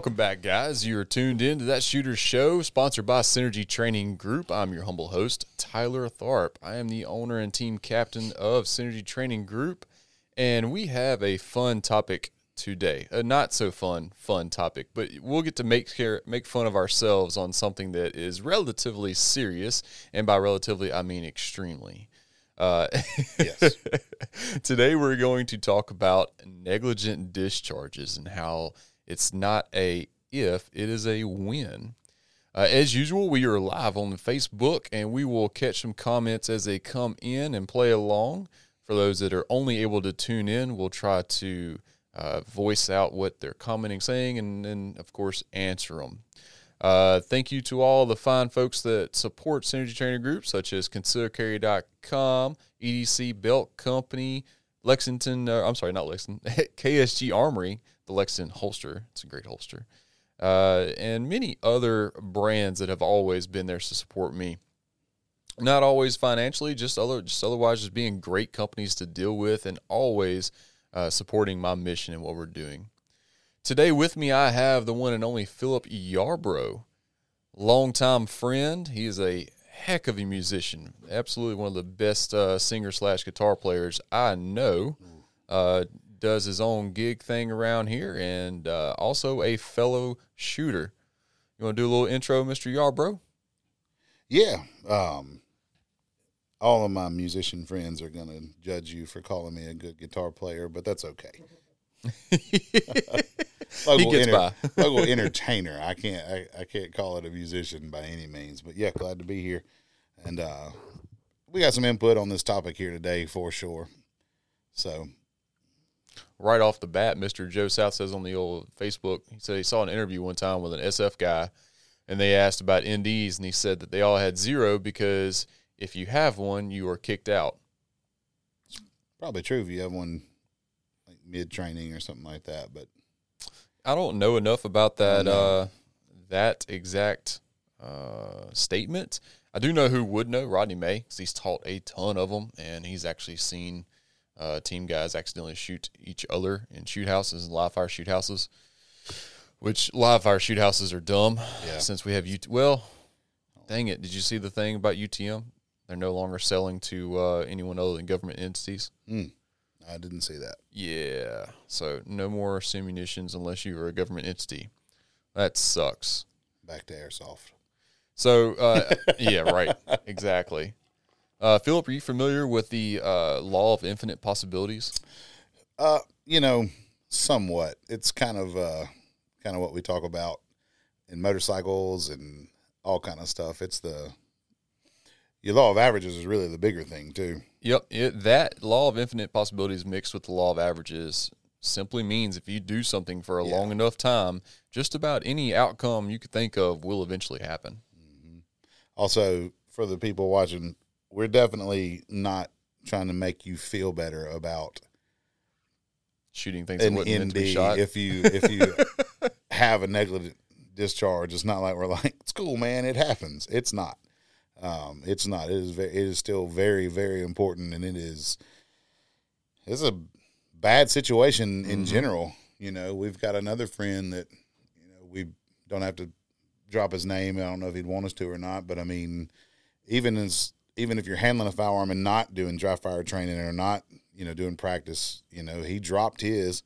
Welcome back, guys. You're tuned in to that shooter show sponsored by Synergy Training Group. I'm your humble host, Tyler Tharp. I am the owner and team captain of Synergy Training Group, and we have a fun topic today. A not so fun, fun topic, but we'll get to make care, make fun of ourselves on something that is relatively serious, and by relatively, I mean extremely. Uh, Yes. Today, we're going to talk about negligent discharges and how it's not a if, it is a when. Uh, as usual, we are live on Facebook and we will catch some comments as they come in and play along. For those that are only able to tune in, we'll try to uh, voice out what they're commenting, saying, and then, of course, answer them. Uh, thank you to all the fine folks that support Synergy Training Group, such as ConsiderCarry.com, EDC Belt Company, Lexington, uh, I'm sorry, not Lexington, KSG Armory, the Lexington holster. It's a great holster. Uh, and many other brands that have always been there to support me. Not always financially, just other, just otherwise, just being great companies to deal with and always uh, supporting my mission and what we're doing. Today with me, I have the one and only Philip Yarbrough, longtime friend. He is a heck of a musician, absolutely one of the best uh, singer slash guitar players I know. Uh, does his own gig thing around here, and uh, also a fellow shooter. You want to do a little intro, Mister Yarbrough? Yeah. Um, all of my musician friends are going to judge you for calling me a good guitar player, but that's okay. Local, gets by. local entertainer. I can't. I, I can't call it a musician by any means. But yeah, glad to be here, and uh, we got some input on this topic here today for sure. So right off the bat, Mr. Joe South says on the old Facebook, he said he saw an interview one time with an SF guy, and they asked about NDs, and he said that they all had zero because if you have one, you are kicked out. probably true if you have one like mid training or something like that. But I don't know enough about that uh, that exact uh, statement. I do know who would know Rodney May because he's taught a ton of them, and he's actually seen uh, team guys accidentally shoot each other in shoot houses and live fire shoot houses. Which live fire shoot houses are dumb. Yeah. Since we have UT, well, dang it! Did you see the thing about UTM? They're no longer selling to uh, anyone other than government entities. I didn't see that. Yeah. So no more simunitions unless you are a government entity. That sucks. Back to airsoft. So uh, yeah, right. Exactly. Uh, Philip, are you familiar with the uh, law of infinite possibilities? Uh, you know, somewhat. It's kind of uh kind of what we talk about in motorcycles and all kind of stuff. It's the your law of averages is really the bigger thing too. Yep. It, that law of infinite possibilities mixed with the law of averages simply means if you do something for a Yeah. long enough time, just about any outcome you could think of will eventually happen. Also, for the people watching, we're definitely not trying to make you feel better about Shooting things that an meant to be ND shot. if you if you have a negligent discharge. It's not like we're like it's cool, man. It happens. It's not. Um, it's not. It is. Ve- it is still very, very important, and it is. It's a bad situation in general. You know, we've got another friend that you know we don't have to drop his name. I don't know if he'd want us to or not, but I mean, even as even if you're handling a firearm and not doing dry fire training or not, you know, doing practice, you know, he dropped his,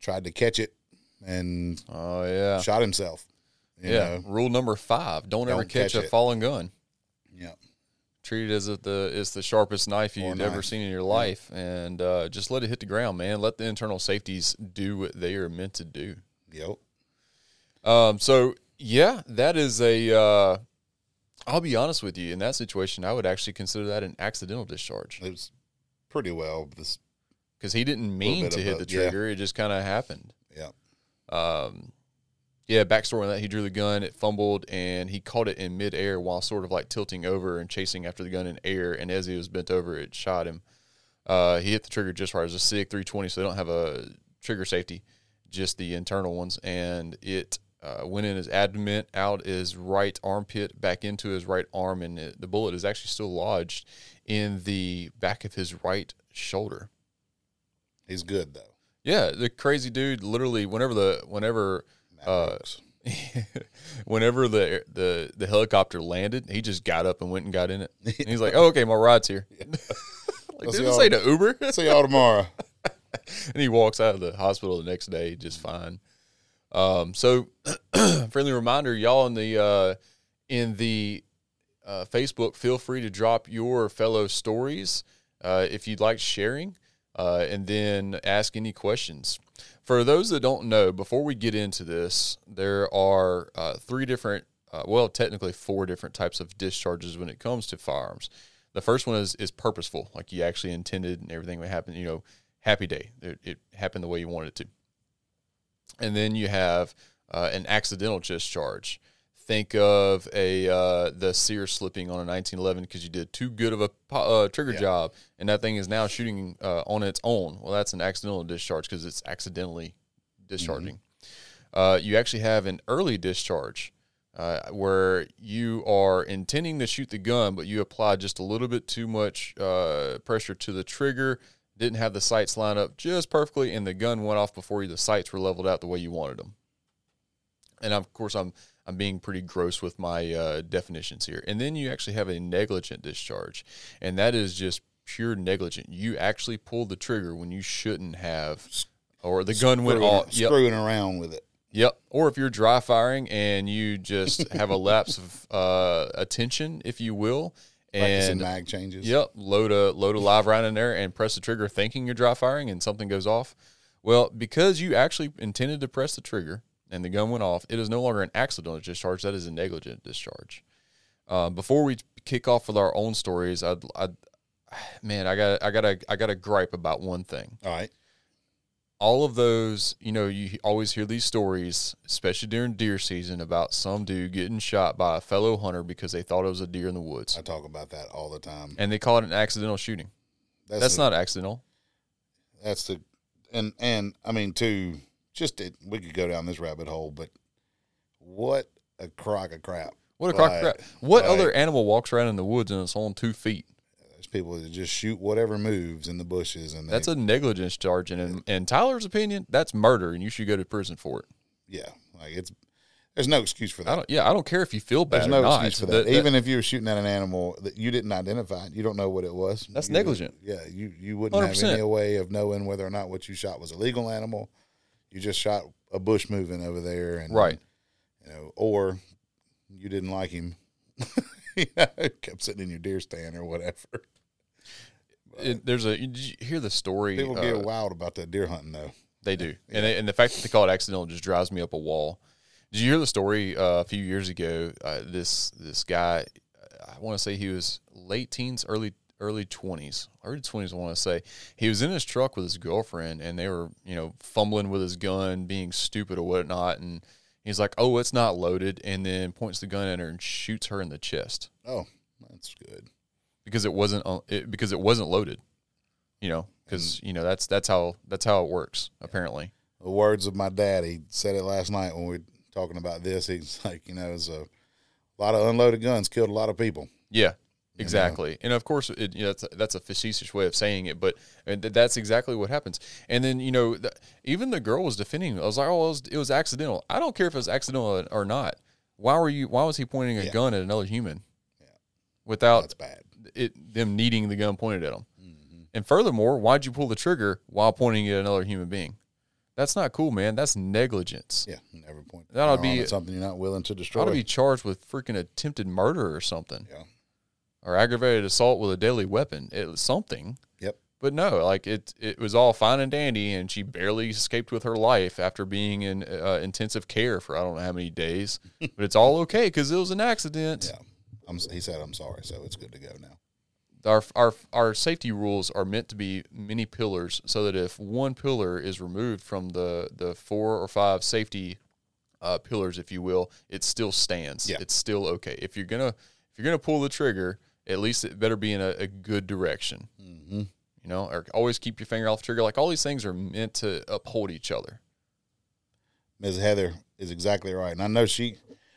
tried to catch it, and oh yeah. shot himself. you yeah. know. Rule number five: don't, ever Don't catch, catch a it. falling gun. yeah. treat it as if the it's the sharpest knife you've knife. ever seen in your life, and uh, just let it hit the ground, man. Let the internal safeties do what they are meant to do. Yep. Um, so yeah, that is a. Uh, I'll be honest with you. In that situation, I would actually consider that an accidental discharge It was pretty well. This. because he didn't mean to hit a- the yeah. trigger. It just kind of happened. Yeah. Um, yeah, backstory on that. He drew the gun, it fumbled, and he caught it in midair while sort of like tilting over and chasing after the gun in air. And as he was bent over, it shot him. Uh, he hit the trigger just right. It was a SIG 320, so they don't have a trigger safety, just the internal ones. And it uh, went in his abdomen, out his right armpit, back into his right arm, and it, the bullet is actually still lodged in the back of his right shoulder. He's good though. Yeah, the crazy dude. Literally, whenever the whenever Uh, whenever the the the helicopter landed, he just got up and went and got in it. And he's like, "Oh, okay, my ride's here." like, did see it all- say to Uber? See y'all tomorrow. and he walks out of the hospital the next day just fine. Um, so, friendly reminder, y'all in the uh, in the uh, Facebook, feel free to drop your fellow stories uh, if you'd like sharing, uh, and then ask any questions. For those that don't know, before we get into this, there are uh, three different, uh, well, technically four different types of discharges when it comes to firearms. The first one is is purposeful, like you actually intended and everything would happen. You know, happy day, it, it happened the way you wanted it to. And then you have uh, an accidental discharge. Think of a uh, the sear slipping on a 1911 because you did too good of a uh, trigger Yeah. job, and that thing is now shooting uh, on its own. Well, that's an accidental discharge because it's accidentally discharging. Uh, you actually have an early discharge uh, where you are intending to shoot the gun, but you apply just a little bit too much uh, pressure to the trigger, didn't have the sights line up just perfectly, and the gun went off before the sights were leveled out the way you wanted them. And of course, I'm I'm being pretty gross with my uh, definitions here. And then you actually have a negligent discharge, and that is just pure negligent. You actually pulled the trigger when you shouldn't have, or the gun went off. Yep, Screwing around with it. Yep. Or if you're dry firing and you just have a lapse of uh, attention, if you will, and mag changes. yep, load a load a live round in there and press the trigger, thinking you're dry firing, and something goes off. Well, because you actually intended to press the trigger and the gun went off, it is no longer an accidental discharge. That is a negligent discharge. Uh, before we kick off with our own stories, I'd, I'd man, I got I got a I got a gripe about one thing All right. All of those, you know, you always hear these stories, especially during deer season, about some dude getting shot by a fellow hunter because they thought it was a deer in the woods. I talk about that all the time. And they call it an accidental shooting. That's the- not accidental. That's the, and and I mean too. Just it, we could go down this rabbit hole, but what a crock of crap. What a crock of crap. What like- other animal walks around in the woods and it's on two feet? People that just shoot whatever moves in the bushes, and they, That's a negligence charge. And in, in Tyler's opinion, that's murder and you should go to prison for it. yeah, like it's there's no excuse for I that. don't, yeah, I don't care if you feel bad There's or no not. excuse for that. the- Even if you were shooting at an animal that you didn't identify, you don't know what it was. That's You- negligent. Yeah, you you wouldn't have 100%. any way of knowing whether or not what you shot was a legal animal. You just shot a bush moving over there, and right. you know, or you didn't like him. you know, kept sitting in your deer stand or whatever. It, there's a, did you hear the story? People uh, get wild about that deer hunting though. They do, and they, and the fact that they call it accidental just drives me up a wall. Did you hear the story uh, a few years ago? Uh, this this guy, I want to say he was late teens, early early twenties, early twenties. I want to say he was in his truck with his girlfriend, and they were you know fumbling with his gun, being stupid or whatnot, and he's like, "Oh, it's not loaded," and then points the gun at her and shoots her in the chest Oh, that's good. Because it wasn't uh, it, because it wasn't loaded. You know, because you know that's that's how that's how it works apparently. The words of my dad. He said it last night when we were talking about this. He's like, you know, it's a lot of unloaded guns killed a lot of people. Yeah, exactly. And of course, it, you know, that's, a, that's a facetious way of saying it, but uh, th- that's exactly what happens. And then, you know, even the girl was defending it. I was like, oh, it was, it was accidental. I don't care if it was accidental or not. Why were you? Why was he pointing a Yeah. gun at another human Yeah, without That's bad. It them needing the gun pointed at them? Mm-hmm. And furthermore, why'd you pull the trigger while pointing at another human being? That's not cool, man. That's negligence. Yeah, never point. That'll your arm be- something you're not willing to destroy. Ought to be charged with freaking attempted murder or something. Yeah. Or aggravated assault with a deadly weapon. It was something. Yep. But no, like it, it was all fine and dandy, and she barely escaped with her life after being in uh, intensive care for I don't know how many days. but it's all okay because it was an accident. Yeah. I'm, he said, I'm sorry, so it's good to go now. Our, our our safety rules are meant to be many pillars, so that if one pillar is removed from the the four or five safety uh, pillars, if you will, it still stands. Yeah. It's still okay. If you're gonna if you're gonna pull the trigger, at least it better be in a, a good direction. Mm-hmm. You know, or always keep your finger off the trigger. Like all these things are meant to uphold each other. Ms. Heather is exactly right, and I know she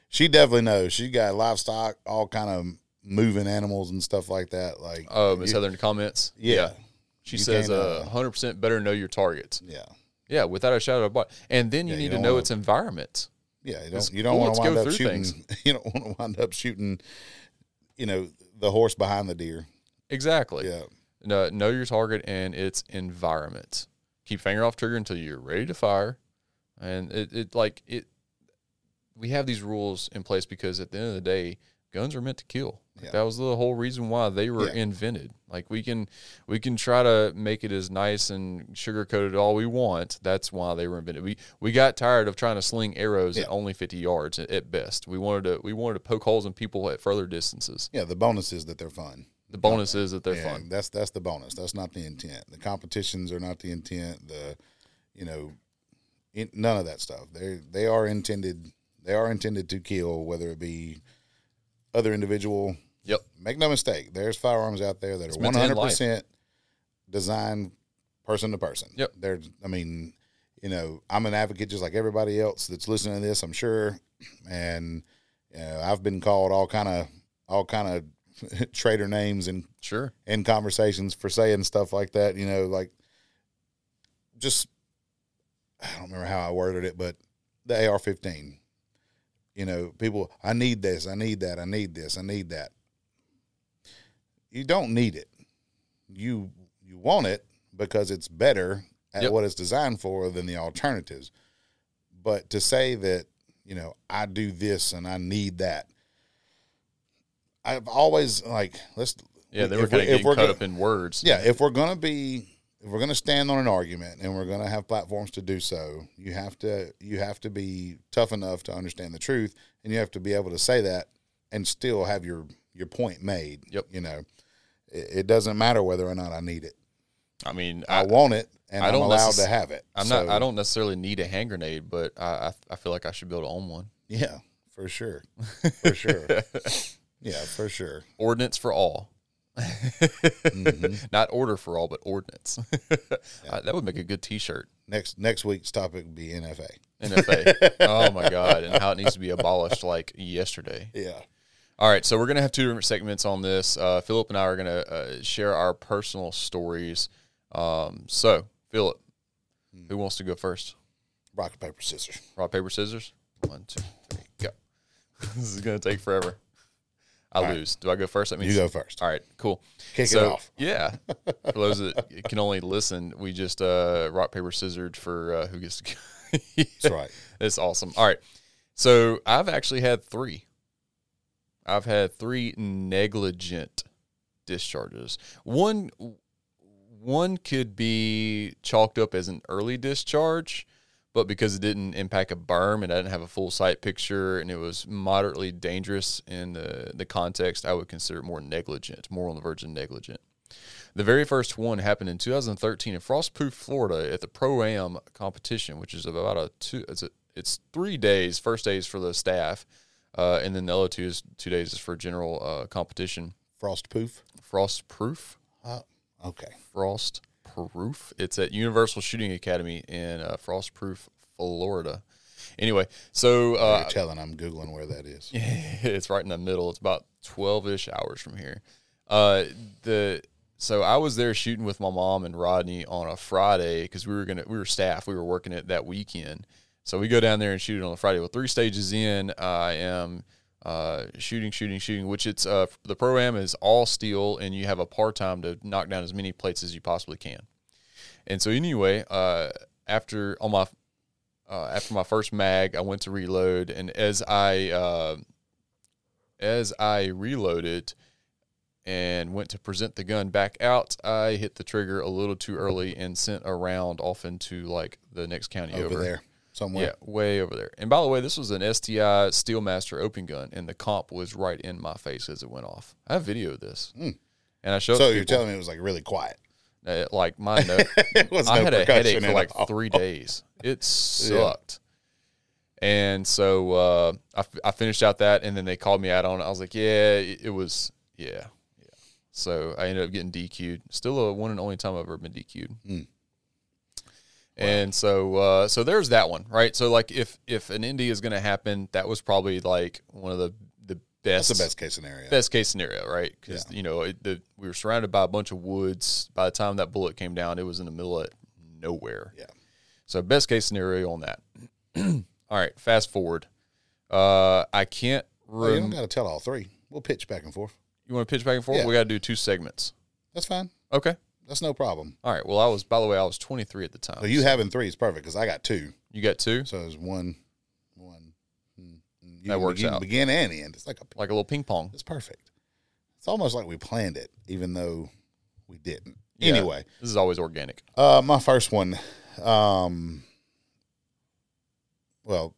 she definitely knows. She got livestock, all kind of moving animals and stuff like that. Like, Oh, Miss Heather in the comments. yeah, She You says, can't, uh, uh, 100% better know your targets. yeah, Yeah, without a shadow of a doubt. And then you Yeah, you need to know wanna- its environment. Yeah, you don't, you don't want to wind up shooting. things. You don't want to wind up shooting, you know, the horse behind the deer. Exactly. Yeah, No, know your target and its environment. Keep finger off trigger until you're ready to fire. And it, it like it we have these rules in place because at the end of the day, guns are meant to kill. Like, Yeah. That was the whole reason why they were Yeah. invented. Like we can we can try to make it as nice and sugar coated all we want. That's why they were invented. We we got tired of trying to sling arrows Yeah. at only fifty yards at, best. We wanted to we wanted to poke holes in people at further distances. yeah. The bonus is that they're fun. The bonus is that they're fun. That's that's the bonus. That's not the intent. The competitions are not the intent. The, you know, in, none of that stuff. They they are intended. They are intended to kill, whether it be other individual. Yep. Make no mistake. There's firearms out there that are meant one to end hundred life. percent designed person to person. Yep. There's. I mean, you know, I'm an advocate just like everybody else that's listening to this. I'm sure, and you know, I've been called all kind of all kind of traitor names and Sure. in conversations for saying stuff like that. You know, like just I don't remember how I worded it, but the AR-15. You know, people, I need this, I need that, I need this, I need that. You don't need it. You you want it because it's better at Yep. what it's designed for than the alternatives. But to say that you know I do this and I need that, I've always like let's Yeah, they if were kind of we- getting we're caught go- up in words. yeah, if we're gonna be if we're gonna stand on an argument and we're gonna have platforms to do so, you have to you have to be tough enough to understand the truth, and you have to be able to say that and still have your your point made. Yep. You know, it, it doesn't matter whether or not I need it. I mean, I, I, want it, and I I'm don't allowed necess- to have it. I'm not. I don't necessarily need a hand grenade, but I, I, I feel like I should be able to own one. Yeah, for sure, for sure. yeah, for sure. Ordinance for all, Mm-hmm. not order for all, but ordnance. Uh, that would make a good T-shirt. Next next week's topic would be NFA. NFA. oh my god, and how it needs to be abolished like yesterday. Yeah. All right, so we're gonna have two different segments on this. Uh, Philip and I are gonna uh, share our personal stories. Um, so, Philip, Hmm. who wants to go first? Rock paper scissors. Rock paper scissors. One, two, three, go. this is gonna take forever. I All right. lose. Do I go first? That means You go first. All right, cool. Kick so, it off. Yeah. For those that can only listen, we just uh, rock paper scissors for uh, who gets to go. That's right. It's awesome. All right. So I've actually had three. I've had three negligent discharges. One one could be chalked up as an early discharge, but because it didn't impact a berm and I didn't have a full sight picture and it was moderately dangerous in the, the context, I would consider it more negligent, more on the verge of negligent. The very first one happened in 2013 in Frostproof, Florida, at the Pro Am competition, which is about a two. It's a, it's three days. First day is for the staff, uh, and then the other two is two days is for general uh, competition. Frost poof. Frostproof, Uh, okay. Frost Proof. It's at Universal Shooting Academy in uh, Frostproof, Florida. Anyway, so uh, You're telling I'm Googling where that is. it's right in the middle. It's about twelve ish hours from here. Uh, the so I was there shooting with my mom and Rodney on a Friday because we were gonna we were staff. We were working it that weekend. So we go down there and shoot it on a Friday. Well, three stages in, I am uh, shooting, shooting, shooting. Which it's uh, the program is all steel, and you have a part time to knock down as many plates as you possibly can. And so anyway, uh, after on my uh, after my first mag, I went to reload, and as I uh, as I reloaded and went to present the gun back out, I hit the trigger a little too early and sent a round off into like the next county over, over there somewhere. Yeah, way over there. And by the way, this was an STI Steelmaster open gun, and the comp was right in my face as it went off. I have video of this, and I showed. So it to you're telling me it was like really quiet. Uh, like my no, It was I no had a headache for like all. three days. It sucked. And so uh, I, f- I finished out that, and then they called me out on it. I was like, yeah, it, it was, yeah, yeah. So I ended up getting DQ'd. Still a one and only time I've ever been DQ'd. Mm. And so, uh, so there's that one, right? So like, if if an ND is going to happen, that was probably like one of the the best That's the best case scenario. best case scenario, right? Because you know it, the, we were surrounded by a bunch of woods. By the time that bullet came down, it was in the middle of nowhere. Yeah. So best case scenario on that. all right, fast forward. Uh, I can't. Oh, you Rem- don't got to tell all three. We'll pitch back and forth. you want to pitch back and forth? Yeah. We got to do two segments. That's fine. Okay. That's no problem. All right. Well, I was. By the way, I was 23 at the time. So you having three is perfect because I got two. You got two, So it's one, one. mm, mm. You That can- works you out. Begin and end. It's like a. like a little ping pong. It's perfect. It's almost like we planned it, even though we didn't. Yeah. Anyway, This is always organic. uh, my first one. Um, well,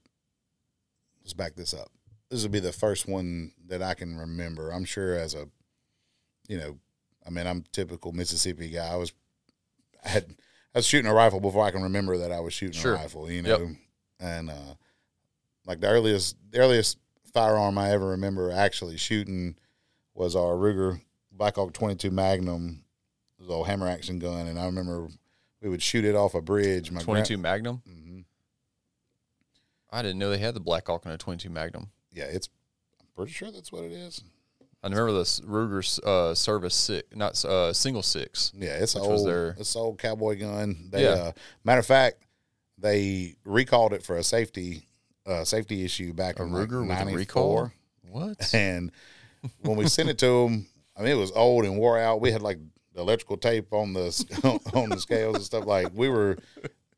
let's back this up. This would be the first one that I can remember. I'm sure as a, you know, I mean, I'm typical Mississippi guy. I was, I had, I was shooting a rifle before I can remember that I was shooting Sure. a rifle. You Yep. know, and uh, like the earliest, the earliest firearm I ever remember actually shooting was our Ruger Blackhawk 22 Magnum, this old hammer action gun, and I remember we would shoot it off a bridge. My 22 Magnum. hmm I didn't know they had the Blackhawk in a 22 Magnum. Yeah, it's. I'm pretty sure that's what it is. I remember this Ruger uh, Service Six, not uh, single six. Yeah, it's Which was old, their- it's old cowboy gun. They, Yeah. uh, matter of fact, they recalled it for a safety, uh, safety issue back A in like Ruger with a 94. recall? What? And when we sent it to them, I mean, it was old and wore out. We had like the electrical tape on the on the scales and stuff. Like we were,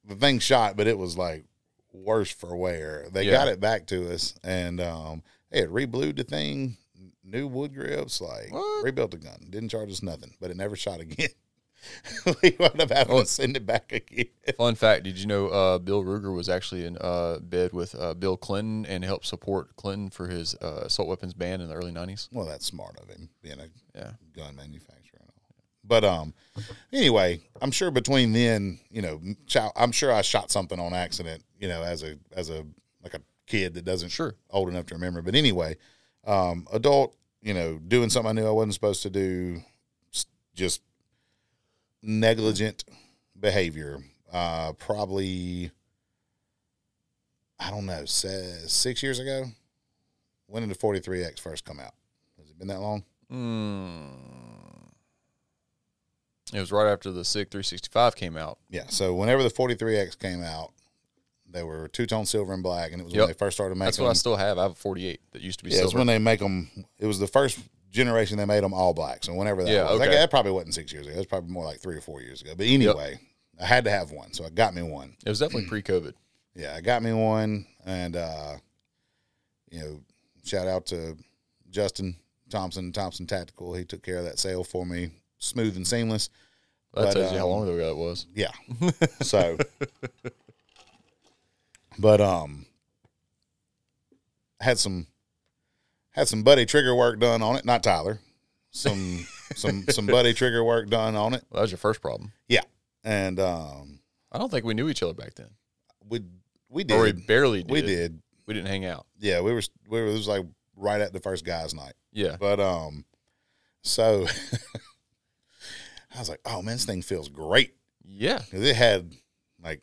the thing shot, but it was like worse for wear. They Yeah. got it back to us, and um, they had reblued the thing, new wood grips, like What? rebuilt the gun. Didn't charge us nothing, but it never shot again. we wound up having Oh. to send it back again. Fun fact: Did you know uh, Bill Ruger was actually in uh, bed with uh, Bill Clinton and helped support Clinton for his uh, assault weapons ban in the early 90s? Well, that's smart of him, being a Yeah. gun manufacturer. and all. But um, anyway, I'm sure between then, you know, chow- I'm sure I shot something on accident, you know, as a as a like a kid that doesn't Sure. old enough to remember. But anyway, um, adult, you know, doing something I knew I wasn't supposed to do, just negligent behavior. Uh, probably, I don't know, six years ago. When did the 43X first come out? Has it been that long? Mm. It was right after the SIG 365 came out. Yeah. So whenever the 43X came out, they were two tone silver and black, and it was Yep. when they first started making. That's what I still have. I have a 48 that used to be Yeah, it's silver. when they make them. It was the first generation they made them all black. So whenever that Yeah, was, Like, that probably wasn't six years ago. It was probably more like three or four years ago. But anyway, I had to have one, so I got me one. it was definitely pre-COVID. Yeah, I got me one, and uh, you know, shout out to Justin Thompson, Thompson Tactical. He took care of that sale for me, smooth and seamless. That But, tells you how um, long ago that was. Yeah. So, but um, had some had some buddy trigger work done on it. Not Tyler. Some some some buddy trigger work done on it. Well, that was your first problem. Yeah, and um, I don't think we knew each other back then. we we did. Or we barely did. we did. We didn't hang out. Yeah, we were we were. It was like right at the first guys' night. Yeah. But um, so I was like, oh man, this thing feels great. Yeah. 'Cause it had like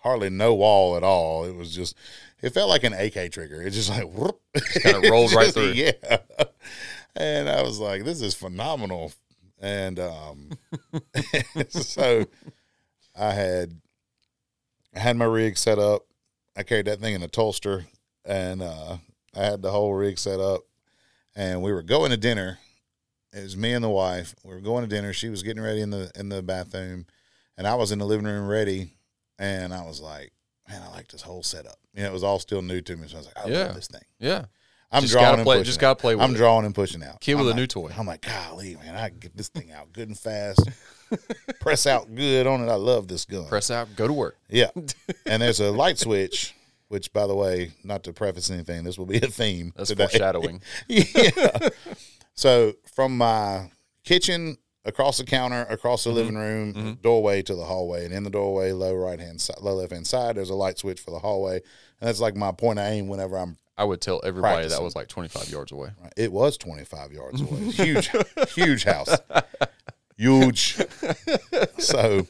hardly no wall at all. It was just, it felt like an AK trigger. It just like whoop, kinda rolled It right through. Yeah, and I was like, this is phenomenal. And um, so I had I had my rig set up. I carried that thing in a toaster, and uh, I had the whole rig set up. And we were going to dinner. It was me and the wife. We were going to dinner. She was getting ready in the in the bathroom, and I was in the living room ready. And I was like, "Man, I like this whole setup." You know, it was all still new to me. So I was like, "I Yeah. love this thing." Yeah. I'm Just drawing gotta and play- pushing. just gotta play with I'm it. drawing and pushing out. Kid I'm with a new toy. I'm like, golly, man, I get this thing out good and fast. Press out good on it. I love this gun. Press out, go to work. Yeah. and there's a light switch, which, by the way, not to preface anything, this will be a theme. That's today. foreshadowing. yeah. So from my kitchen across the counter, across Mm-hmm. the living room, doorway to the hallway, and in the doorway, low right hand side, low left hand side, there's a light switch for the hallway, and that's like my point of aim whenever I'm. I would tell everybody that was like 25 yards away. It was 25 yards away. Huge, huge house, huge. So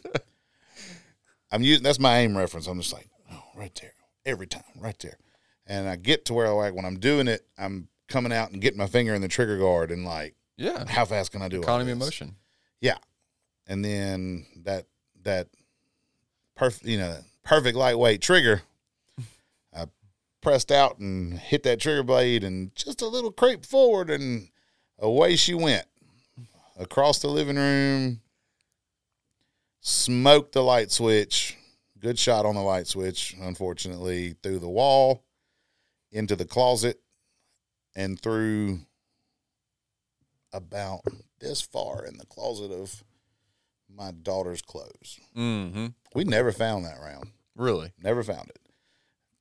I'm using that's my aim reference. I'm just like, oh, right there, every time, right there, and I get to where I like when I'm doing it, I'm coming out and getting my finger in the trigger guard and like, Yeah. how fast can I do all Economy of motion. Yeah, and then that that perfect, you know, perfect lightweight trigger. I pressed out and hit that trigger blade and just a little creep forward and away she went across the living room, smoked the light switch. Good shot on the light switch, unfortunately, through the wall, into the closet, and through about this far in the closet of my daughter's clothes. Mm-hmm. We never found that round. Really? Never found it.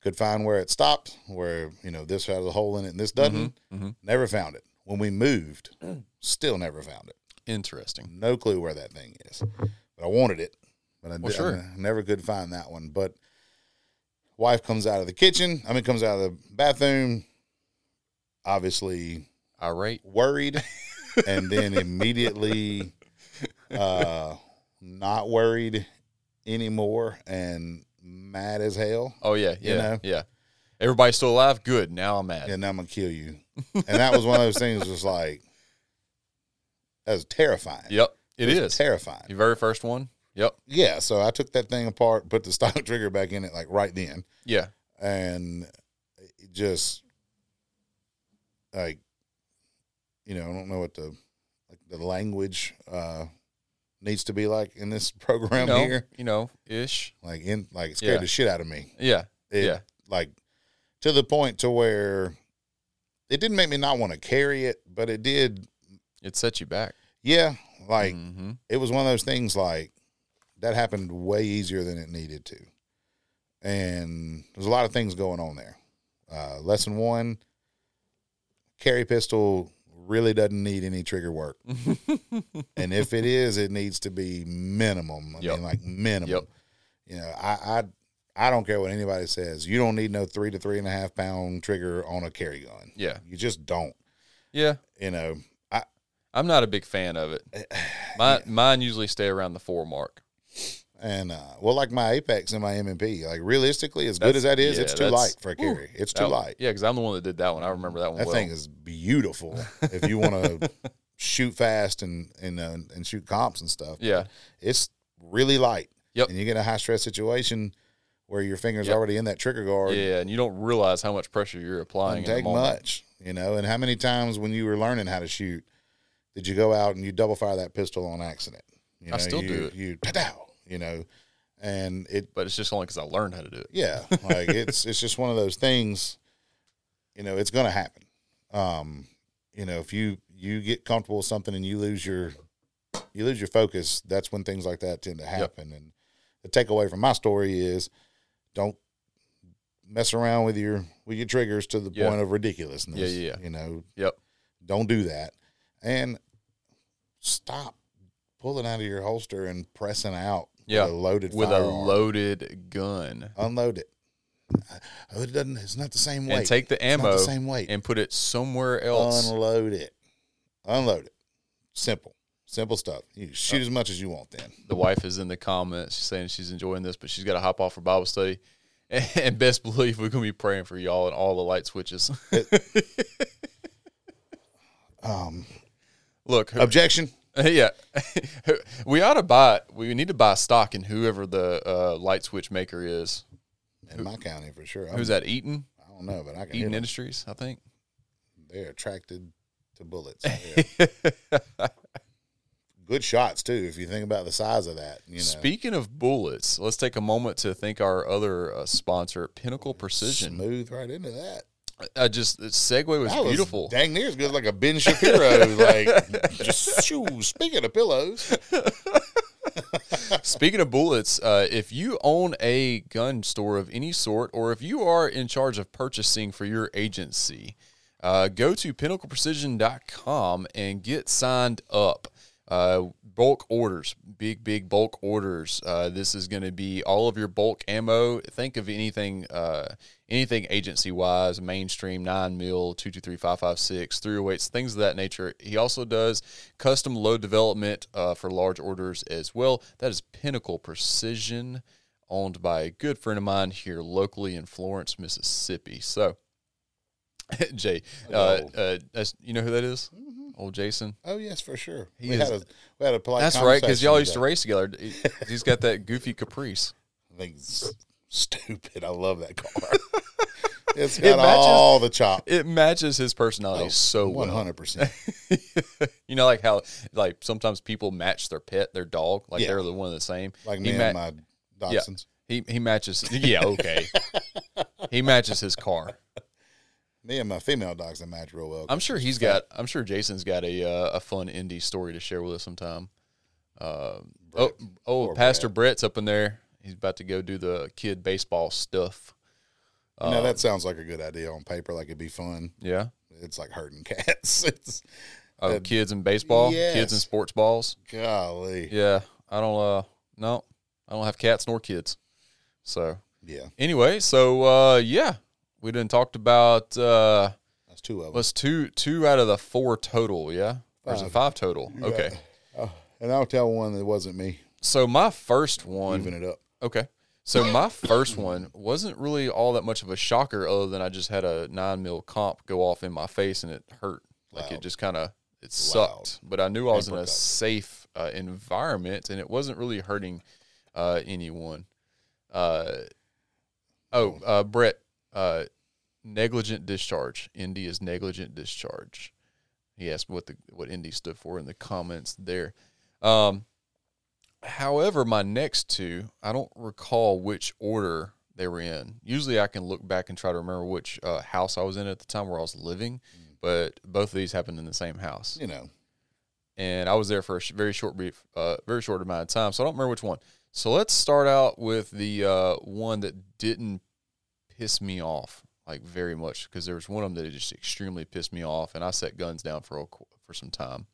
Could find where it stopped, where, you know, this has a hole in it and this doesn't. Mm-hmm. Never found it. When we moved, still never found it. Interesting. No clue where that thing is. But I wanted it. But I, Well, did, sure. I never could find that one. But wife comes out of the kitchen. I mean, comes out of the bathroom. Obviously Irate. worried, and then immediately uh, not worried anymore and mad as hell. Oh yeah, yeah, know? yeah. Everybody's still alive. Good. Now I'm mad. And I'm gonna kill you. And that was one of those things. Was like that was terrifying. Yep, it was is. terrifying. Your very first one. Yep. Yeah, so I took that thing apart, put the stock trigger back in it like right then, Yeah. and it just like you know, I don't know what the like the language uh needs to be like in this program you know, here. you know, ish. Like in like it scared Yeah. the shit out of me. Yeah. It, Yeah. Like to the point to where it didn't make me not want to carry it, but it did It set you back. yeah, like hmm it was one of those things like that happened way easier than it needed to. And there's a lot of things going on there. Uh, lesson one carry pistol really doesn't need any trigger work. and if it is, it needs to be minimum. I Yep. mean, like minimum. Yep. You know, I, I I don't care what anybody says. You don't need no three to three and a half pound trigger on a carry gun. yeah. You just don't. Yeah. You know, I I'm not a big fan of it. Mine, mine usually stay around the four mark. And uh, well, like my Apex and my M&P, like realistically, as good as that is, yeah, it's too light for a carry. It's too That- light. Yeah, because I'm the one that did that one. I remember that one. That well. thing is beautiful if you want to shoot fast and and uh, and shoot comps and stuff. Yeah. It's really light. Yep. And you get a high stress situation where your fingers Yep. already in that trigger guard. Yeah, and you don't realize how much pressure you're applying. Doesn't take much, you know. And how many times when you were learning how to shoot, did you go out and you double fire that pistol on accident? You I still you, do it. You pow, you know, and it But it's just only because I learned how to do it. yeah, like it's it's just one of those things. You know, it's going to happen. Um, you know, if you you get comfortable with something and you lose your you lose your focus, that's when things like that tend to happen. And the takeaway from my story is, don't mess around with your with your triggers to the Yeah. point of ridiculousness. Yeah, yeah, yeah. You know, Yep. don't do that, and stop pulling out of your holster and pressing out Yeah, with a loaded With a loaded gun. unload it. Oh, it doesn't. It's not the same weight. And take the ammo the same weight. and put it somewhere else. Unload it. Unload it. Simple. Simple stuff. You shoot as much as you want. Then the wife is in the comments. She's saying she's enjoying this, but she's got to hop off for Bible study. And best believe we're gonna be praying for y'all and all the light switches. um, Look, who- objection. yeah, we ought to buy. We need to buy stock in whoever the uh, light switch maker is. In my county, for sure. Who's that? Eaton, I don't know, but I can hear Eaton. Industries, I think. They're attracted to bullets. Good shots too. If you think about the size of that, you know. Speaking of bullets, let's take a moment to thank our other uh, sponsor, Pinnacle Precision. Smooth right into that. I just the segue was was beautiful. dang near as good as like a Ben Shapiro. like, just shoo. Speaking of pillows, Speaking of bullets, uh, if you own a gun store of any sort, or if you are in charge of purchasing for your agency, uh, go to pinnacleprecision.com and get signed up. Uh, bulk orders, big, big bulk orders. Uh, this is going to be all of your bulk ammo. Think of anything, uh, anything agency wise, mainstream, 9 mil, 223, 556, 308s, things of that nature. He also does custom load development uh, for large orders as well. That is Pinnacle Precision, owned by a good friend of mine here locally in Florence, Mississippi. So, Jay, uh, uh, that's, you know who that is? Old Jason. oh yes, for sure. He we is- had a we had a polite. That's right, because y'all used to race together. He- He's got that goofy caprice. I think it's stupid. I love that car. it's got matches- all the chop. It matches his personality Oh, so One well. hundred percent. you know, like how like sometimes people match their pet, their dog, like Yeah. they're the one of the same. Like He me ma- and my Yeah. He he matches. Yeah, okay. he matches his car. Me and my female dogs that match real well. I'm sure he's got. I'm sure Jason's got a uh, a fun ND story to share with us sometime. Um, oh, oh, Pastor Brett's up in there. He's about to go do the kid baseball stuff. You know, Um, that sounds like a good idea on paper. Like it'd be fun. Yeah. It's like herding cats. It's Oh, Uh, kids and baseball. Kids and sports balls. golly. Yeah. I don't. Uh. No. I don't have cats nor kids. So Yeah, anyway, so uh, yeah, we didn't talked about uh, that's two of them. was two two out of the four total. Yeah. Or is it Five. total? Okay. Oh, and I'll tell one that wasn't me. So my first one. Even it up. Okay. So my first one wasn't really all that much of a shocker, other than I just had a nine mil comp go off in my face and it hurt. Like it just kind of it sucked. But I knew I was in a safe uh, environment and it wasn't really hurting uh, anyone. Uh, oh, uh, Brett, uh, negligent discharge. ND is negligent discharge. He asked what the what ND stood for in the comments there. Um, However, my next two, I don't recall which order they were in. Usually, I can look back and try to remember which uh, house I was in at the time where I was living, but both of these happened in the same house, You know, and I was there for a sh- very short brief, uh, very short amount of time. So I don't remember which one. So let's start out with the uh, one that didn't piss me off like very much because there was one of them that just extremely pissed me off, and I set guns down for a, for some time.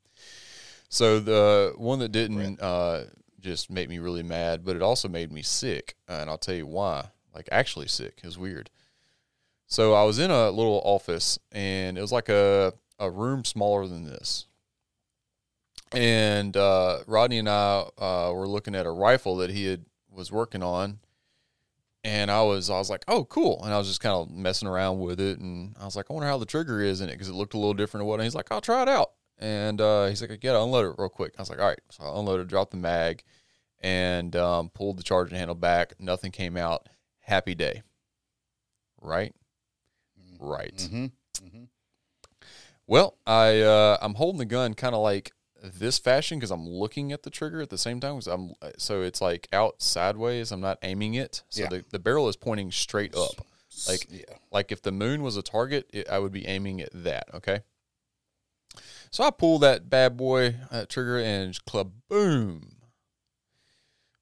So the one that didn't uh, just make me really mad, but it also made me sick, and I'll tell you why. Like actually sick is weird. So I was in a little office, and it was like a a room smaller than this. And uh, Rodney and I uh, were looking at a rifle that he had was working on, and I was I was like, oh cool, and I was just kind of messing around with it, and I was like, I wonder how the trigger is in it because it looked a little different or what. And he's like, I'll try it out, and uh, he's like, I gotta unload it real quick. I was like, all right, so I unloaded, dropped the mag, and um, pulled the charging handle back. Nothing came out. Happy day, right? Right. Mm-hmm. Mm-hmm. Well, I uh, I'm holding the gun kind of like this fashion because I'm looking at the trigger at the same time. 'cause I'm so it's like out sideways. I'm not aiming it, so Yeah. the, the barrel is pointing straight up. Like yeah, like if the moon was a target, it, I would be aiming at that. Okay. So I pull that bad boy uh, trigger and club boom.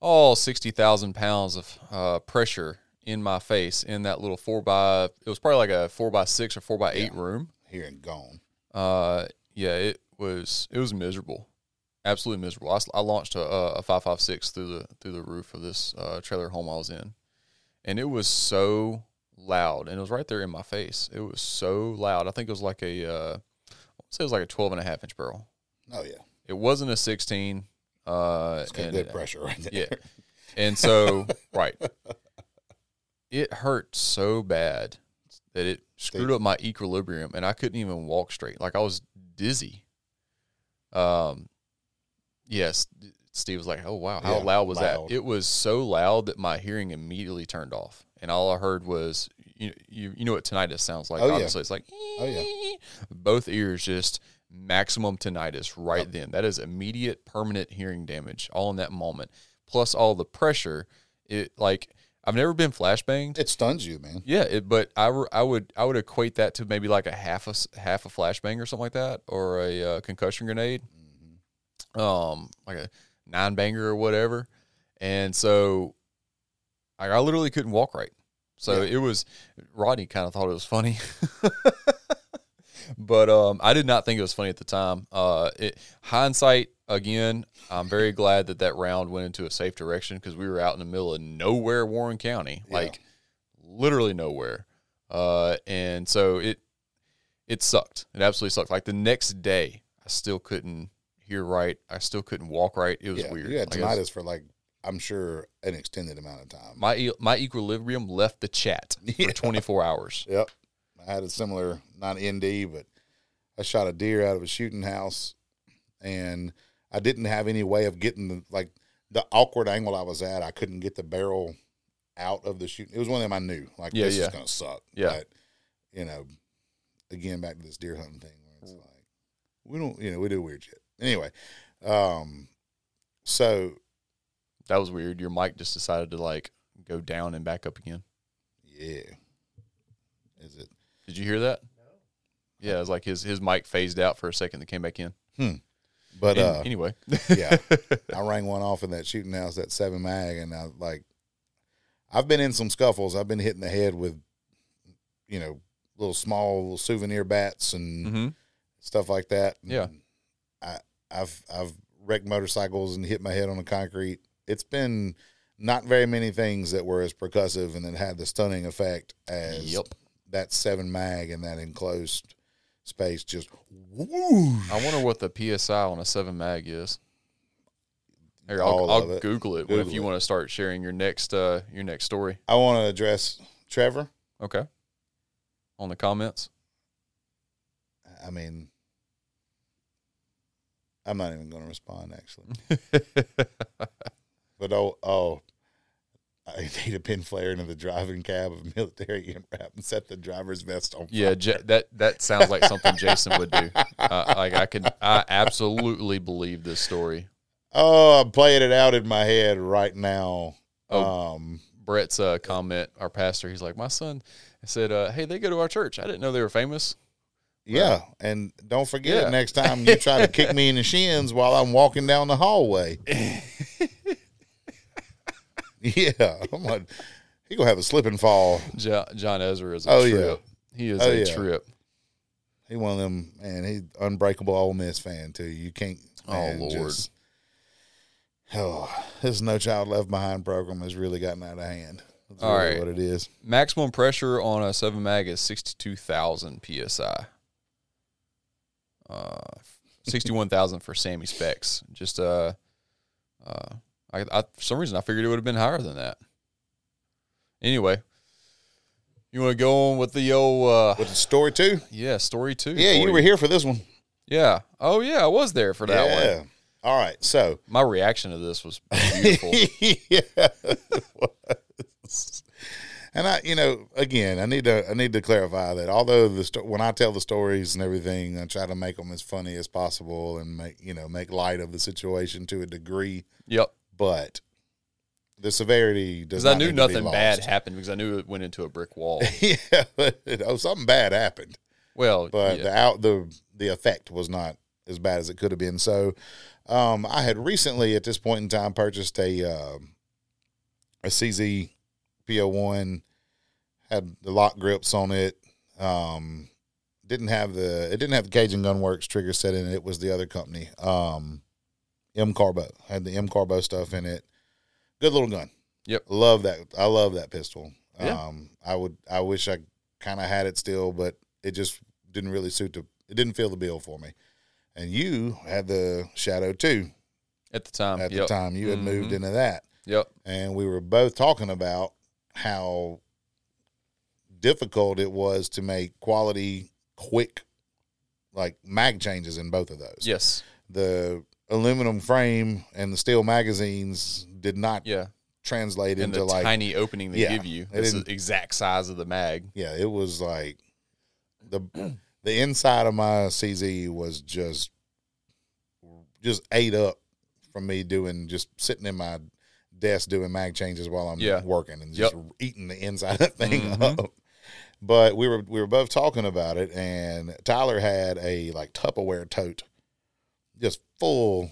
All sixty thousand pounds of uh, pressure in my face in that little four by. It was probably like a four by six or four by eight Yeah. room. here and gone. Uh, yeah, it was it was miserable, absolutely miserable. I launched a a five five six through the through the roof of this uh, trailer home I was in, and it was so loud, and it was right there in my face. It was so loud. I think it was like a uh, I say it was like a 12 and a half inch barrel. Oh yeah, It wasn't a sixteen. Uh, it's good it- pressure right there. yeah. And so, right, it hurt so bad that it screwed up my equilibrium, and I couldn't even walk straight. Like I was dizzy. Um, yes, Steve was like, "Oh wow, how Yeah, loud was loud. that?" It was so loud that my hearing immediately turned off, and all I heard was, "You you, you know what tinnitus sounds like? Oh, yeah. Obviously, it's like, Oh, yeah. both ears just." Maximum tinnitus right then. That is immediate permanent hearing damage all in that moment. Plus all the pressure. It like I've never been flashbanged. It stuns you, man. Yeah, it, but I, I would I would equate that to maybe like a half a half a flashbang or something like that, or a uh, concussion grenade, um, like a nine banger or whatever. And so, I, I literally couldn't walk right. So Yeah. it was Rodney kind of thought it was funny, but um, I did not think it was funny at the time. Uh, it, hindsight again, I'm very glad that that round went into a safe direction because we were out in the middle of nowhere, Warren County, Yeah. like literally nowhere. Uh, and so it it sucked. It absolutely sucked. Like the next day, I still couldn't hear right. I still couldn't walk right. It was yeah, weird. you had Like, it was- tinnitus for like I'm sure an extended amount of time. my my equilibrium left the chat Yeah. for 24 hours. Yep. I had a similar, not ND, but I shot a deer out of a shooting house and I didn't have any way of getting the, like the awkward angle I was at. I couldn't get the barrel out of the shoot. It was one of them I knew like Yeah, this yeah. is gonna suck. Yeah. But you know, again back to this deer hunting thing where it's like we don't you know we do weird shit anyway. Um, so That was weird. Your mic just decided to like go down and back up again. yeah, is it? Did you hear that? Yeah, it was like his his mic phased out for a second, then came back in. But An- uh, anyway, yeah, I rang one off in that shooting house, that seven mag, and I like, I've been in some scuffles. I've been hitting the head with, you know, little small little souvenir bats and hmm stuff like that. Yeah. I, I've I've wrecked motorcycles and hit my head on the concrete. It's been not very many things that were as percussive and that had the stunning effect as Yep. That seven mag in that enclosed space. Just whoosh. I wonder what the PSI on a seven mag is. Here, I'll, I'll it. Google it if you it. want to start sharing your next uh your next story. I want to address Trevor. Okay. On the comments. I mean, I'm not even going to respond actually. But oh, oh, I need a pin flare into the driving cab of a military MRAP and set the driver's vest on. Yeah, fire. J- that that sounds like something Jason would do. Uh, like I could, I absolutely believe this story. Oh, I'm playing it out in my head right now. Oh. Um, Brett's uh, comment, our pastor, he's like, my son said, uh, "Hey, they go to our church. I didn't know they were famous." yeah, and don't forget Yeah. next time you try to kick me in the shins while I'm walking down the hallway. yeah, I'm like, he gonna have a slip and fall. Jo- John Ezra is a Oh, yeah. trip. He is Oh, a yeah. trip. He one of them, man. he unbreakable Ole Miss fan too. You can't. Oh, man, Lord. just- oh, this No Child Left Behind program has really gotten out of hand. That's All really right. what it is. Maximum pressure on a seven mag is sixty two thousand psi. Uh, sixty one thousand for SAAMI Specs. Just uh, uh, I, I for some reason I figured it would have been higher than that. Anyway, you want to go on with the old uh, With the story too. yeah story two? Yeah, you were here for this one. Yeah. Oh yeah, I was there for that one. yeah. one. All right. So. My reaction to this was beautiful. yeah. was. And I, you know, again, I need to I need to clarify that although the sto- when I tell the stories and everything, I try to make them as funny as possible and make you know make light of the situation to a degree. yep. But the severity does. Because I knew need to be nothing bad happened because I knew it went into a brick wall. yeah, but oh, something bad happened, Well, but yeah. the out the the effect was not as bad as it could have been. So, um, I had recently at this point in time purchased a um a CZ PO one, had the lock grips on it. Um, didn't have the it didn't have the Cajun Gunworks trigger set in it. It was the other company. Um, M Carbo had the M Carbo stuff in it. Good little gun. Yep. Love that. I love that pistol. Yeah. Um, I would. I wish I kind of had it still, but it just didn't really suit the. It didn't fill the bill for me. And you had the Shadow too. at the time. at yep. the time. You had moved Mhm. into that, Yep. and we were both talking about how difficult it was to make quality, quick, like mag changes in both of those. Yes. The aluminum frame and the steel magazines did not Yeah. translate And into the like tiny opening they Yeah. give you. They It's the exact size of the mag. yeah, it was like the the inside of my CZ was just just ate up from me doing just sitting in my desk doing mag changes while I'm Yeah. working and just eating the inside of that thing Mhm. up. But we were we were both talking about it, and Tyler had a like Tupperware tote, just full